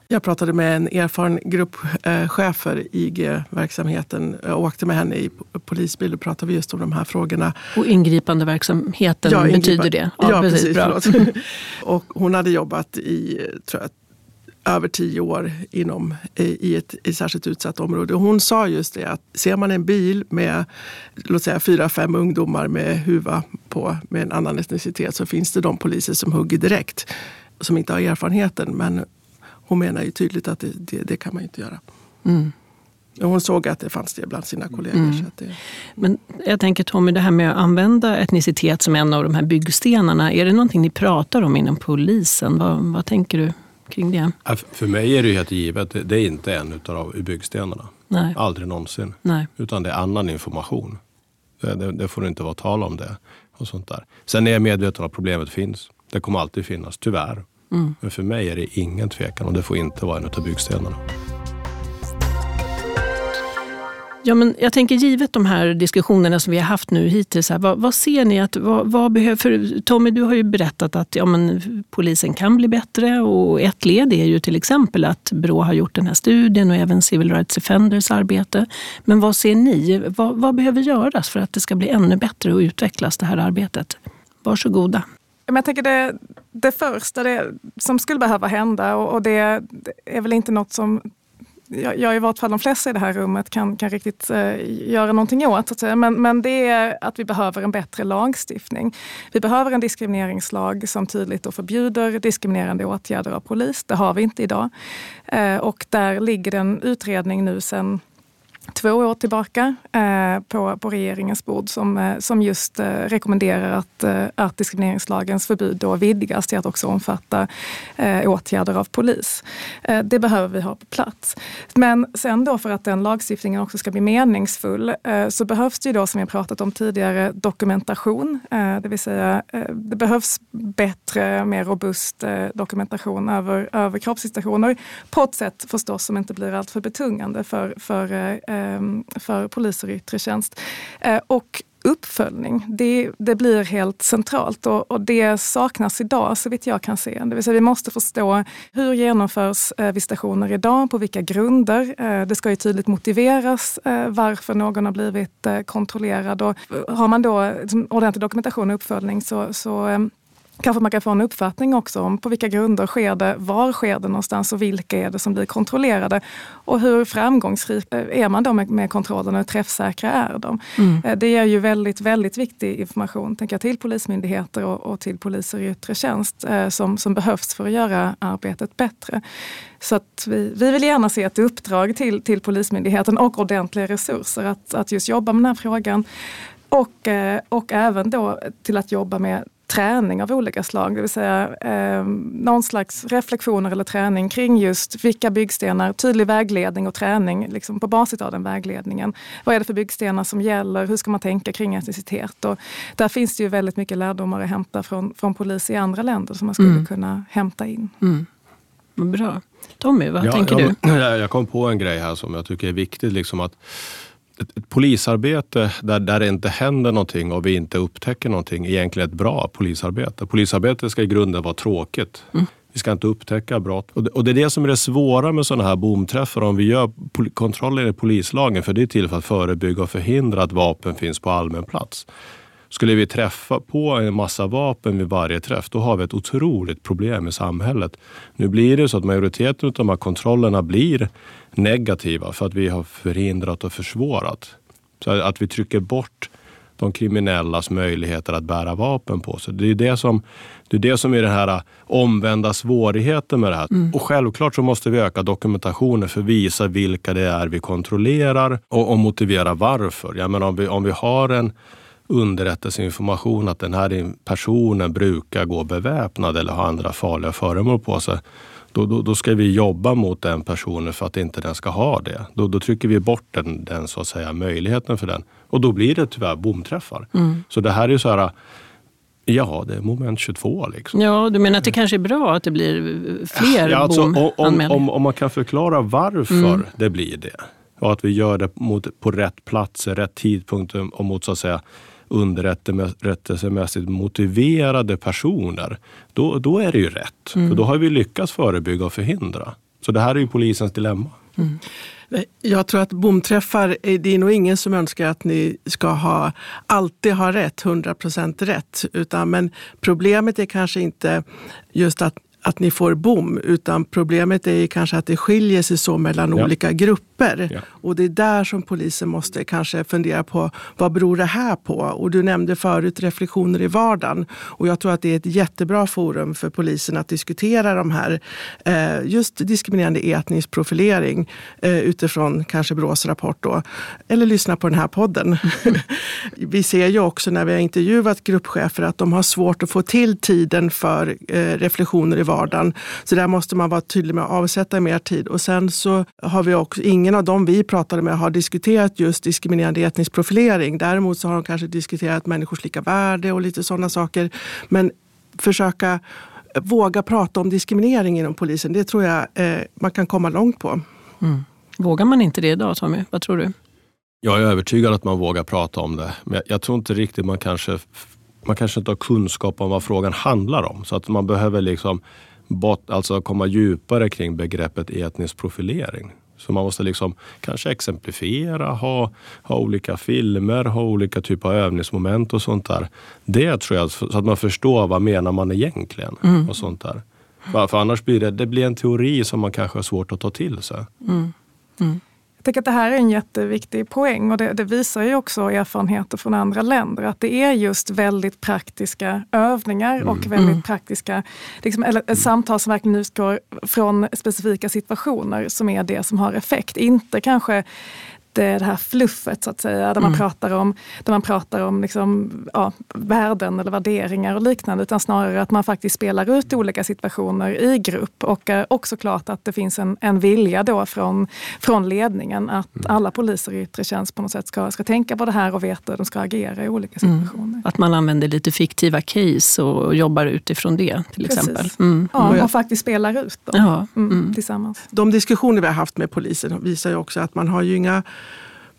Jag pratade med en erfaren gruppchef för IG-verksamheten. Jag åkte med henne i polisbil och pratade just om de här frågorna. Och ingripande verksamheten ja, betyder det? Ja, ja precis. precis [LAUGHS] och hon hade jobbat i tror jag, över tio år inom, i ett i särskilt utsatt område. Hon sa just det att ser man en bil med låt säga fyra, fem ungdomar med huva på med en annan etnicitet så finns det de poliser som hugger direkt som inte har erfarenheten. Men hon menar ju tydligt att det, det, det kan man inte göra. Mm. Hon såg att det fanns det bland sina kollegor. Mm. Det... Men jag tänker Tommy, det här med att använda etnicitet som en av de här byggstenarna. Är det någonting ni pratar om inom polisen? Vad, vad tänker du? Kring det? För mig är det helt givet, det är inte en av byggstenarna. Nej. Aldrig någonsin. Nej. Utan det är annan information. Det, det, det, får inte vara tal om det. och sånt där. Sen är jag medveten om att problemet finns. Det kommer alltid finnas, tyvärr. Mm. Men för mig är det ingen tvekan och det får inte vara en av byggstenarna. Ja, men jag tänker givet de här diskussionerna som vi har haft nu hittills, här, vad, vad ser ni att vad, vad behöver... För Tommy, du har ju berättat att ja, men, polisen kan bli bättre och ett led är ju till exempel att Brå har gjort den här studien och även Civil Rights Defenders arbete. Men vad ser ni? Vad, vad behöver göras för att det ska bli ännu bättre och utvecklas det här arbetet? Varsågoda. Jag tänker det, det första det, som skulle behöva hända och, och det, det är väl inte något som jag, jag i vart fall de flesta i det här rummet kan, kan riktigt eh, göra någonting åt. Men, men det är att vi behöver en bättre lagstiftning. Vi behöver en diskrimineringslag som tydligt då förbjuder diskriminerande åtgärder av polis. Det har vi inte idag. Eh, och där ligger det en utredning nu sedan två år tillbaka eh, på, på regeringens bord som, eh, som just eh, rekommenderar att, eh, att diskrimineringslagens förbud då vidgas till att också omfatta eh, åtgärder av polis. Eh, det behöver vi ha på plats. Men sen då för att den lagstiftningen också ska bli meningsfull eh, så behövs det ju då som vi pratat om tidigare dokumentation. Eh, det vill säga det behövs bättre, mer robust dokumentation över, över kroppsvisitationer på ett sätt förstås som inte blir alltför betungande för, för Ehm, för poliser i yttre tjänst. Eh, och uppföljning, det, det, blir helt centralt och, och, det saknas idag så vitt jag kan se. Det vill säga vi måste förstå hur genomförs eh, visitationer idag, på vilka grunder. Eh, det ska ju tydligt motiveras eh, varför någon har blivit eh, kontrollerad och har man då liksom, ordentlig dokumentation och uppföljning så, så ehm, kanske man kan få en uppfattning också om på vilka grunder sker det, var sker det någonstans och vilka är det som blir kontrollerade. Och hur framgångsrik är man då med, med kontrollerna, hur träffsäkra är de? Mm. Eh, det är ju väldigt, väldigt viktig information tänker jag, till polismyndigheter och, och till poliser i yttre tjänst eh, som, som behövs för att göra arbetet bättre. Så att vi, vi vill gärna se ett uppdrag till, till Polismyndigheten och ordentliga resurser att, att just jobba med den här frågan. Och, eh, och även då till att jobba med träning av olika slag, det vill säga eh, någon slags reflektioner eller träning kring just vilka byggstenar, tydlig vägledning och träning liksom på basis av den vägledningen. Vad är det för byggstenar som gäller? Hur ska man tänka kring etnicitet? Och där finns det ju väldigt mycket lärdomar att hämta från, från polis i andra länder som man skulle mm. kunna hämta in. Mm. Bra. Tommy, vad ja, tänker ja, du? [CLEARS THROAT] Jag kom på en grej här som jag tycker är viktigt. Liksom att ett, ett, polisarbete där, där det inte händer någonting och vi inte upptäcker någonting är egentligen ett bra polisarbete. Polisarbete ska i grunden vara tråkigt. Mm. Vi ska inte upptäcka brott. Och det, och det, är det som är det svåra med sådana här bomträffar om vi gör kontroller i polislagen. För det är till för att förebygga och förhindra att vapen finns på allmän plats. Skulle vi träffa på en massa vapen vid varje träff, då har vi ett otroligt problem i samhället. Nu blir det så att majoriteten av de här kontrollerna blir negativa för att vi har förhindrat och försvårat. Så att vi trycker bort de kriminellas möjligheter att bära vapen på sig. Det är det som, det är, det som är den här omvända svårigheten med det här. Mm. Och självklart så måste vi öka dokumentationen för att visa vilka det är vi kontrollerar och, och motivera varför. Jag menar, om, vi, om vi har en underrättelseinformation att den här personen brukar gå beväpnad eller ha andra farliga föremål på sig. Då, då, då, ska vi jobba mot den personen för att inte den ska ha det. Då, då trycker vi bort den, den, så att säga, möjligheten för den. Och då blir det tyvärr bomträffar. Mm. Så det här är så här Ja, det är moment 22. Liksom. Ja, du menar att det kanske är bra att det blir fler ja, alltså, om, om, om, om, man kan förklara varför mm. det blir det och att vi gör det mot, på rätt platser, rätt tidpunkt och mot så att säga underrättelsemässigt motiverade personer, då, då är det ju rätt. Mm. För då har vi lyckats förebygga och förhindra. Så det här är ju polisens dilemma. Mm. Jag tror att bomträffar, det är nog ingen som önskar att ni ska ha, alltid ha rätt, 100 procent rätt. Utan, men problemet är kanske inte just att att ni får bom, utan problemet är kanske att det skiljer sig så mellan ja. olika grupper. Ja. Och det är där som polisen måste kanske fundera på vad beror det här på? Och du nämnde förut reflektioner i vardagen. Och jag tror att det är ett jättebra forum för polisen att diskutera de här, eh, just diskriminerande etnisk profilering eh, utifrån kanske Brås rapport då. Eller lyssna på den här podden. [LAUGHS] vi ser ju också när vi har intervjuat gruppchefer att de har svårt att få till tiden för eh, reflektioner i vardagen. Så där måste man vara tydlig med att avsätta mer tid. Och sen så har vi också, ingen av dem vi pratade med har diskuterat just diskriminerande etnisk profilering. Däremot så har de kanske diskuterat människors lika värde och lite sådana saker. Men försöka våga prata om diskriminering inom polisen. Det tror jag eh, man kan komma långt på. Mm. Vågar man inte det idag Tommy? Vad tror du? Jag är övertygad att man vågar prata om det. Men jag, jag tror inte riktigt man kanske, man kanske inte har kunskap om vad frågan handlar om. Så att man behöver liksom bort, alltså komma djupare kring begreppet etnisk profilering. Så man måste liksom kanske exemplifiera, ha, ha olika filmer, ha olika typer av övningsmoment och sånt där. Det tror jag, så att man förstår vad menar man egentligen. Mm. och sånt där. För, för, annars blir det, det blir en teori som man kanske har svårt att ta till sig. Mm. Mm. Jag tycker att det här är en jätteviktig poäng och det, det, visar ju också erfarenheter från andra länder att det är just väldigt praktiska övningar mm. och väldigt mm. praktiska liksom, eller, mm. samtal som verkligen utgår från specifika situationer som är det som har effekt. Inte kanske det här fluffet så att säga, där man mm. pratar om, där man pratar om liksom, ja, värden eller värderingar och liknande, utan snarare att man faktiskt spelar ut olika situationer i grupp och eh, också klart att det finns en, en vilja då från, från ledningen att mm. alla poliser i yttre tjänst på något sätt ska, ska tänka på det här och veta hur de ska agera i olika mm. situationer. Mm. Att man använder lite fiktiva case och jobbar utifrån det till Precis. exempel. Mm. Ja, och faktiskt spelar ut dem ja. Mm, tillsammans. De diskussioner vi har haft med polisen visar ju också att man har ju inga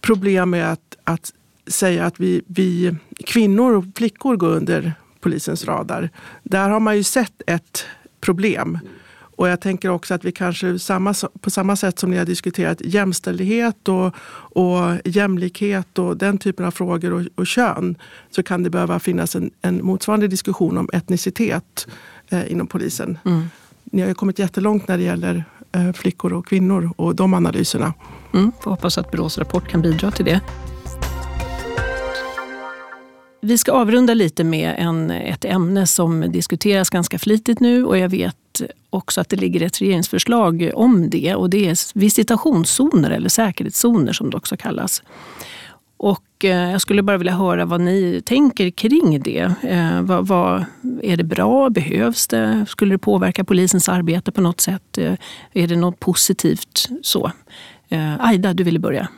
problem med att, att säga att vi, vi kvinnor och flickor går under polisens radar. Där har man ju sett ett problem. Och jag tänker också att vi kanske samma, på samma sätt som ni har diskuterat jämställdhet och, och jämlikhet och den typen av frågor och, och kön så kan det behöva finnas en, en motsvarande diskussion om etnicitet eh, inom polisen. Mm. Ni har ju kommit jättelångt när det gäller eh, flickor och kvinnor och de analyserna. Mm, får hoppas att Brås rapport kan bidra till det. Vi ska avrunda lite med en, ett ämne som diskuteras ganska flitigt nu och jag vet också att det ligger ett regeringsförslag om det och det är visitationszoner eller säkerhetszoner som det också kallas. Och eh, jag skulle bara vilja höra vad ni tänker kring det. Eh, vad, vad, är det bra? Behövs det? Skulle det påverka polisens arbete på något sätt? Eh, är det något positivt? så? Eh, Aida, du ville börja.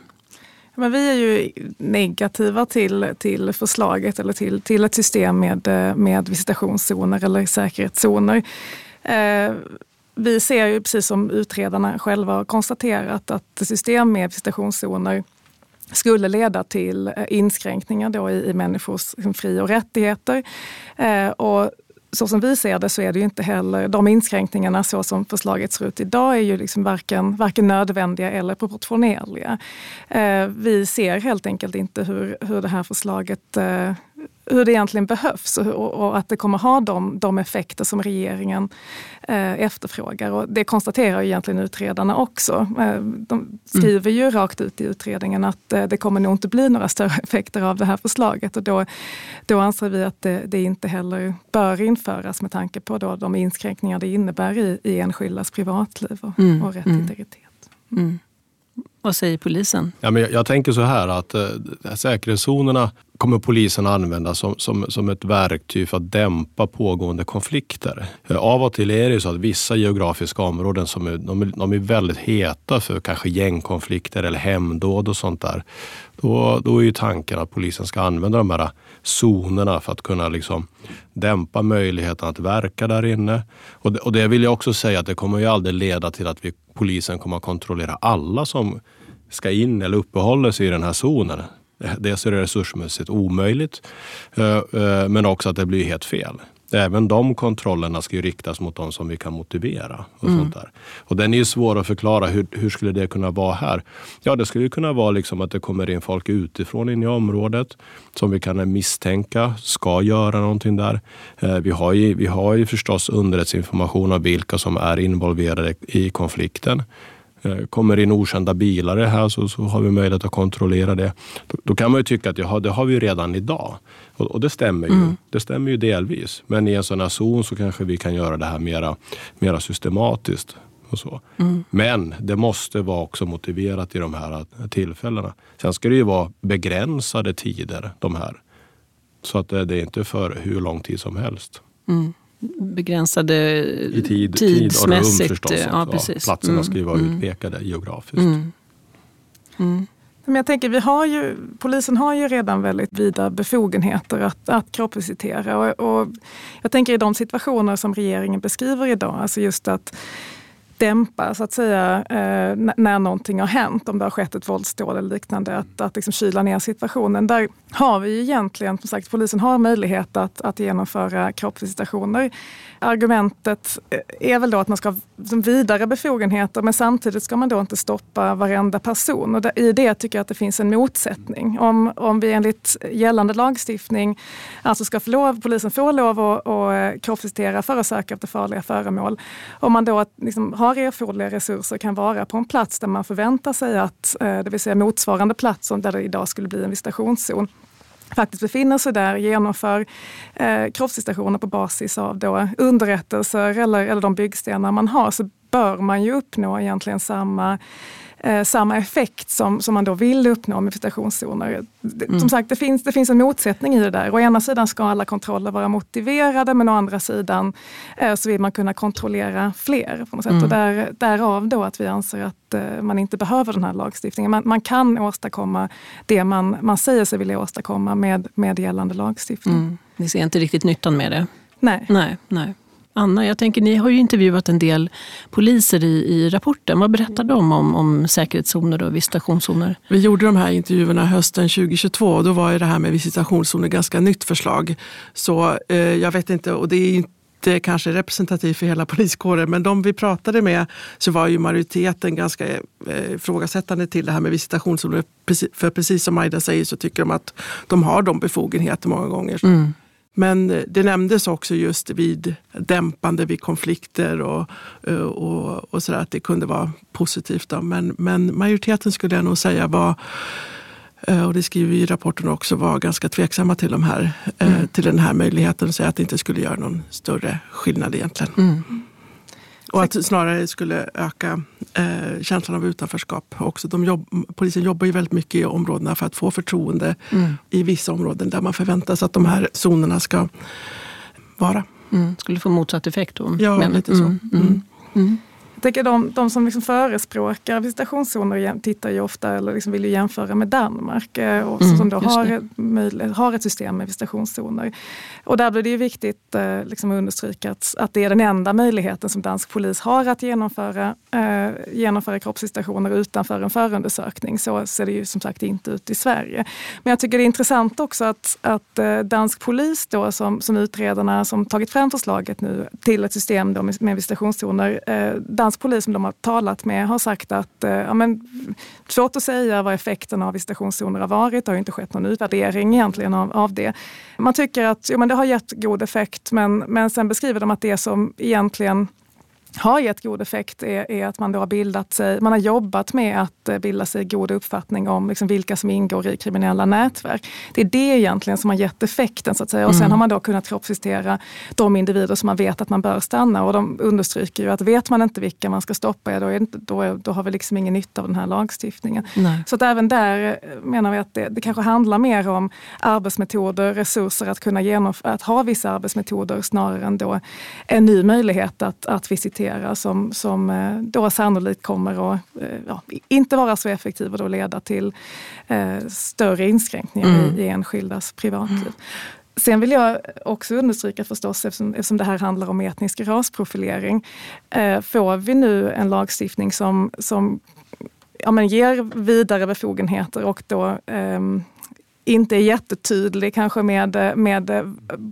Men vi är ju negativa till, till förslaget eller till, till ett system med, eh, med visitationszoner eller säkerhetszoner. Eh, vi ser ju precis som utredarna själva har konstaterat att system med visitationszoner skulle leda till inskränkningar då i, i människors fri och rättigheter. Eh, och så som vi ser det så är det ju inte heller, de inskränkningarna så som förslaget ser ut idag är ju liksom varken, varken nödvändiga eller proportionerliga. Eh, vi ser helt enkelt inte hur, hur det här förslaget eh, hur det egentligen behövs och, och, att det kommer ha de, de effekter som regeringen eh, efterfrågar. Och det konstaterar egentligen utredarna också. Eh, de skriver mm. ju rakt ut i utredningen att eh, det kommer nog inte bli några större [LAUGHS] effekter av det här förslaget och då, då anser vi att det, det inte heller bör införas med tanke på då de inskränkningar det innebär i, i enskildas privatliv och, mm. och rätt mm. integritet. Mm. Vad säger polisen? Ja, men jag, jag tänker så här att eh, säkerhetszonerna kommer polisen använda som, som, som ett verktyg för att dämpa pågående konflikter. Eh, av och till är det så att vissa geografiska områden som är, de är, de är väldigt heta för kanske gängkonflikter eller hemdåd och sånt där. Då, då är ju tanken att polisen ska använda de här zonerna för att kunna liksom dämpa möjligheten att verka där inne. Och det, och det vill jag också säga att det kommer ju aldrig leda till att vi, polisen kommer att kontrollera alla som ska in eller uppehåller sig i den här zonen. Dels är det resursmässigt omöjligt, eh, eh, men också att det blir helt fel. Även de kontrollerna ska ju riktas mot de som vi kan motivera. Och mm. sånt där. Och den är ju svår att förklara. Hur, hur skulle det kunna vara här? Ja, det skulle kunna vara liksom att det kommer in folk utifrån in i området som vi kan misstänka ska göra någonting där. Eh, vi har ju, vi har ju förstås underrättelseinformation om vilka som är involverade i konflikten. Eh, kommer in okända bilar här så, så har vi möjlighet att kontrollera det. Då, då kan man ju tycka att jaha, det har vi redan idag. Och, och det stämmer ju. Mm. Det stämmer ju delvis. Men i en sån här zon så kanske vi kan göra det här mera, mera systematiskt. Och så. Mm. Men det måste vara också motiverat i de här tillfällena. Sen ska det ju vara begränsade tider de här. Så att det, det är inte för hur lång tid som helst. Mm begränsade I tid, tidsmässigt. Tid och rum förstås. Ja. Ja, platserna ska ju vara mm. utpekade geografiskt. Mm. Men jag tänker, vi har ju, polisen har ju redan väldigt vida befogenheter att, att kroppsvisitera. Och, och jag tänker i de situationer som regeringen beskriver idag, alltså just att dämpa så att säga eh, när någonting har hänt, om det har skett ett våldsdåd eller liknande, att, att liksom kyla ner situationen. Där har vi egentligen, som sagt, polisen har möjlighet att, att genomföra kroppsvisitationer. Argumentet eh, är väl då att man ska ha vidare befogenheter men samtidigt ska man då inte stoppa varenda person. Och I det tycker jag att det finns en motsättning. Om, om vi enligt gällande lagstiftning alltså ska få lov, polisen får lov att, att kroppsvisitera för att söka efter farliga föremål. Om man då liksom har erforderliga resurser kan vara på en plats där man förväntar sig att, eh, det vill säga motsvarande plats som där det idag skulle bli en visitationszon, faktiskt befinner sig där, genomför eh, kroppsvisitationer på basis av då underrättelser eller, eller de byggstenar man har, så bör man ju uppnå egentligen samma eh, samma effekt som, som man då vill uppnå med visitationszoner. Mm. Som sagt, det finns, det finns en motsättning i det där. Å ena sidan ska alla kontroller vara motiverade men å andra sidan eh, så vill man kunna kontrollera fler. På något sätt. Mm. Och där, därav då att vi anser att eh, man inte behöver den här lagstiftningen. Man, man kan åstadkomma det man, man säger sig vilja åstadkomma med, med gällande lagstiftning. Mm. Ni ser inte riktigt nyttan med det? Nej. nej, nej. Anna, jag tänker, ni har ju intervjuat en del poliser i, i rapporten. Vad berättar de om, om säkerhetszoner och visitationszoner? Vi gjorde de här intervjuerna hösten 2022 och då var ju det här med visitationszoner ganska nytt förslag. Så eh, jag vet inte, och det är inte kanske representativt för hela poliskåren, men de vi pratade med så var ju majoriteten ganska eh, ifrågasättande till det här med visitationszoner. För precis som Aida säger så tycker de att de har de befogenheter många gånger. Mm. Men det nämndes också just vid dämpande vid konflikter och, och, och sådär att det kunde vara positivt. Då. Men, men majoriteten skulle jag nog säga var eh, och det skriver vi i rapporten också, var ganska tveksamma till, de här, eh, mm. till den här möjligheten och säga att det inte skulle göra någon större skillnad egentligen. Mm. Och att snarare skulle öka eh, känslan av utanförskap också. De jobb, polisen jobbar ju väldigt mycket i områdena för att få förtroende mm. i vissa områden där man förväntar sig att de här zonerna ska vara. Mm. Skulle få motsatt effekt då? Ja, men, lite så. Mm. Tänker de, de som liksom förespråkar visitationszoner tittar ju ofta, eller liksom vill ju jämföra med Danmark eh, och mm, som då har, har ett system med visitationszoner. Och där blir det ju viktigt eh, liksom att understryka att, att det är den enda möjligheten som dansk polis har att genomföra, eh, genomföra kroppsvisitationer utanför en förundersökning. Så ser det ju som sagt inte ut i Sverige. Men jag tycker det är intressant också att, att eh, dansk polis då som, som utredarna som tagit fram förslaget nu till ett system med visitationszoner, eh, dansk polis som de har talat med har sagt att eh, ja, men, svårt att säga vad effekten av visitationszoner har varit. Det har ju inte skett någon utvärdering egentligen av, av det. Man tycker att ja, men det har gett god effekt men, men sen beskriver de att det som egentligen har gett god effekt är, är, att man då har bildat sig, man har jobbat med att eh, bilda sig god uppfattning om liksom vilka som ingår i kriminella nätverk. Det är det egentligen som har gett effekten så att säga. Och sen mm. har man då kunnat kroppsvisitera de individer som man vet att man bör stanna och de understryker ju att vet man inte vilka man ska stoppa, då, inte, då, då har vi liksom ingen nytta av den här lagstiftningen. Nej. Så att även där eh, menar vi att det, det kanske handlar mer om arbetsmetoder, resurser att kunna genomföra, att ha vissa arbetsmetoder snarare än då en ny möjlighet att, att visitera diskutera som, som eh, då sannolikt kommer att eh, ja, inte vara så effektiv och då leda till eh, större inskränkningar mm. i, i enskildas privatliv. Mm. Sen vill jag också understryka förstås, eftersom, eftersom det här handlar om etnisk rasprofilering, eh, får vi nu en lagstiftning som, som ja, men ger vidare befogenheter och då eh, inte är jättetydlig kanske med, med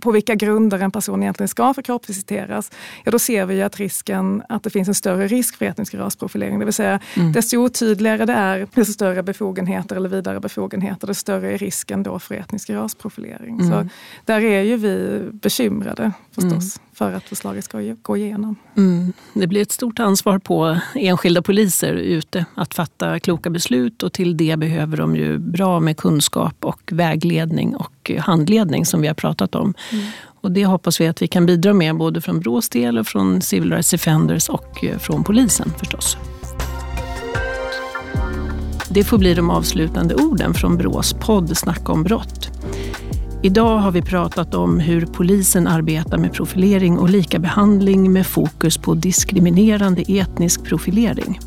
på vilka grunder en person egentligen ska få kroppsvisiteras, ja då ser vi att risken att det finns en större risk för etnisk rasprofilering. Det vill säga, mm. desto otydligare det är, desto större befogenheter eller vidare befogenheter, desto större är risken då för etnisk rasprofilering. Mm. Så där är ju vi bekymrade förstås. Mm för att förslaget ska gå igenom. Mm. Det blir ett stort ansvar på enskilda poliser ute att fatta kloka beslut och till det behöver de ju bra med kunskap och vägledning och handledning som vi har pratat om. Mm. Och det hoppas vi att vi kan bidra med både från Brås del och från Civil Rights Defenders och från polisen förstås. Det får bli de avslutande orden från Brås podd Snacka om brott. Idag har vi pratat om hur polisen arbetar med profilering och likabehandling med fokus på diskriminerande etnisk profilering.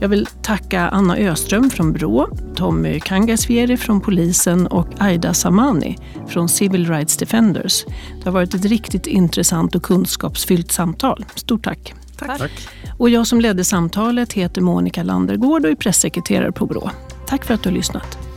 Jag vill tacka Anna Öström från Brå, Tommy Kangasvieri från polisen och Aida Samani från Civil Rights Defenders. Det har varit ett riktigt intressant och kunskapsfyllt samtal. Stort tack. Tack. Tack. Och jag som ledde samtalet heter Monica Landergård och är pressekreterare på Brå. Tack för att du har lyssnat.